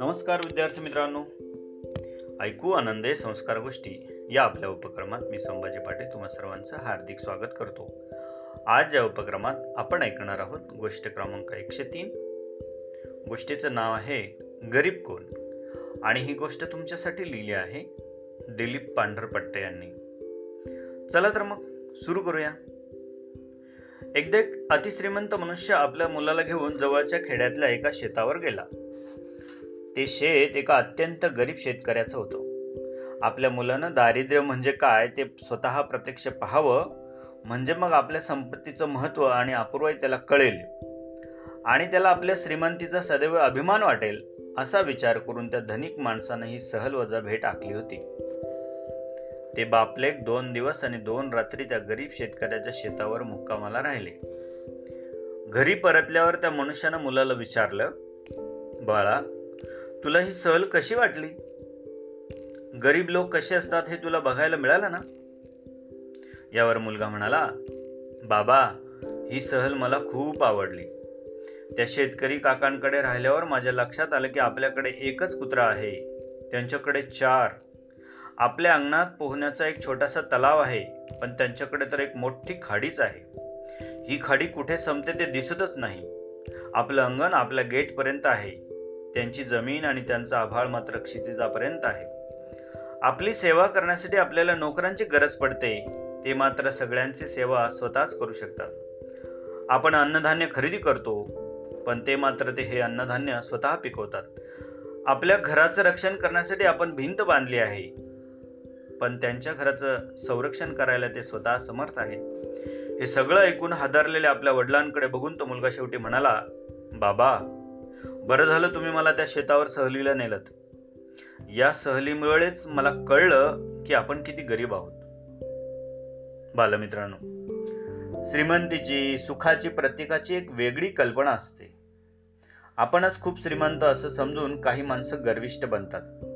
नमस्कार विद्यार्थी मित्रांनो. ऐकू आनंदे संस्कार गोष्टी या आपल्या उपक्रमात मी संभाजी पाटील तुम्हा सर्वांचं हार्दिक स्वागत करतो. आज या उपक्रमात आपण ऐकणार आहोत गोष्ट क्रमांक एकशे तीन. गोष्टीचं नाव आहे गरीब कोण? आणि ही गोष्ट तुमच्यासाठी लिहिली आहे दिलीप पांढरपट्टे यांनी. चला तर मग सुरू करूया. एकदा एक अतिश्रीमंत मनुष्य आपल्या मुलाला घेऊन जवळच्या खेड्यातल्या एका शेतावर गेला. ते शेत एका अत्यंत गरीब शेतकऱ्याचं होतं. आपल्या मुलानं दारिद्र्य म्हणजे काय ते स्वतः प्रत्यक्ष पाहावं म्हणजे मग आपल्या संपत्तीचं महत्त्व आणि अपूर्वाई त्याला कळेल. आणि त्याला आपल्या श्रीमंतीचा सदैव अभिमान वाटेल असा विचार करून त्या धनिक माणसानं ही सहल वजा भेट आखली होती. ते बापलेक दोन दिवस आणि दोन रात्री त्या गरीब शेतकऱ्याच्या शेतावर मुक्कामाला राहिले. घरी परतल्यावर त्या मनुष्यानं मुलाला विचारलं बाळा तुला ही सहल कशी वाटली? गरीब लोक कसे असतात हे तुला बघायला मिळालं ना? यावर मुलगा म्हणाला बाबा ही सहल मला खूप आवडली. त्या शेतकरी काकांकडे राहिल्यावर माझ्या लक्षात आलं की आपल्याकडे एकच कुत्रा आहे. त्यांच्याकडे चार आपल्या अंगणात पोहण्याचा एक छोटासा तलाव आहे पण त्यांच्याकडे तर एक मोठी खाडीच आहे. ही खाडी कुठे संपते ते दिसतच नाही. आपलं अंगण आपल्या गेटपर्यंत आहे. त्यांची जमीन आणि त्यांचा आभाळ मात्र क्षितिजापर्यंत आहे. आपली सेवा करण्यासाठी आपल्याला नोकरांची गरज पडते. ते मात्र सगळ्यांची सेवा स्वतःच करू शकतात. आपण अन्नधान्य खरेदी करतो पण ते मात्र ते हे अन्नधान्य स्वतः पिकवतात. आपल्या घराचं रक्षण करण्यासाठी आपण भिंत बांधली आहे. पण त्यांच्या घराचं संरक्षण करायला ते स्वतः समर्थ आहेत. हे सगळं ऐकून हादरलेल्या आपल्या वडिलांकडे बघून तो मुलगा शेवटी म्हणाला बाबा बरं झालं तुम्ही मला त्या शेतावर सहलीला नेलत. या सहलीमुळेच मला कळलं की आपण किती गरीब आहोत. बालमित्रांनो श्रीमंतीची सुखाची प्रत्येकाची एक वेगळी कल्पना असते. आपणच खूप श्रीमंत असं समजून काही माणसं गर्विष्ट बनतात.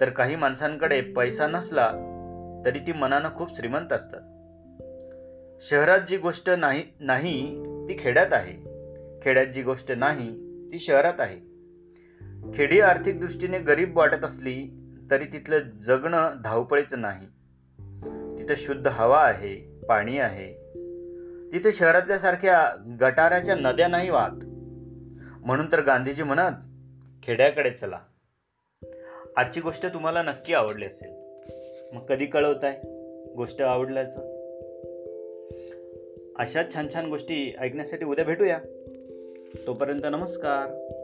तर काही माणसांकडे पैसा नसला तरी ती मनानं खूप श्रीमंत असतात. शहरात जी गोष्ट नाही नाही ती खेड्यात आहे. खेड्यात जी गोष्ट नाही ती शहरात आहे. खेडी आर्थिक दृष्टीने गरीब वाटत असली तरी तिथलं जगणं धावपळीचं नाही. तिथं शुद्ध हवा आहे पाणी आहे. तिथे शहरातल्या सारख्या गटाराच्या नद्या नाही वाहत. म्हणून तर गांधीजी म्हणत खेड्याकडे चला. आजची गोष्ट तुम्हाला नक्की आवडली असेल. मग कधी कळवताय? गोष्ट आवडल्याचं? अशाच छान छान गोष्टी ऐकण्यासाठी उद्या भेटूया. तोपर्यंत नमस्कार.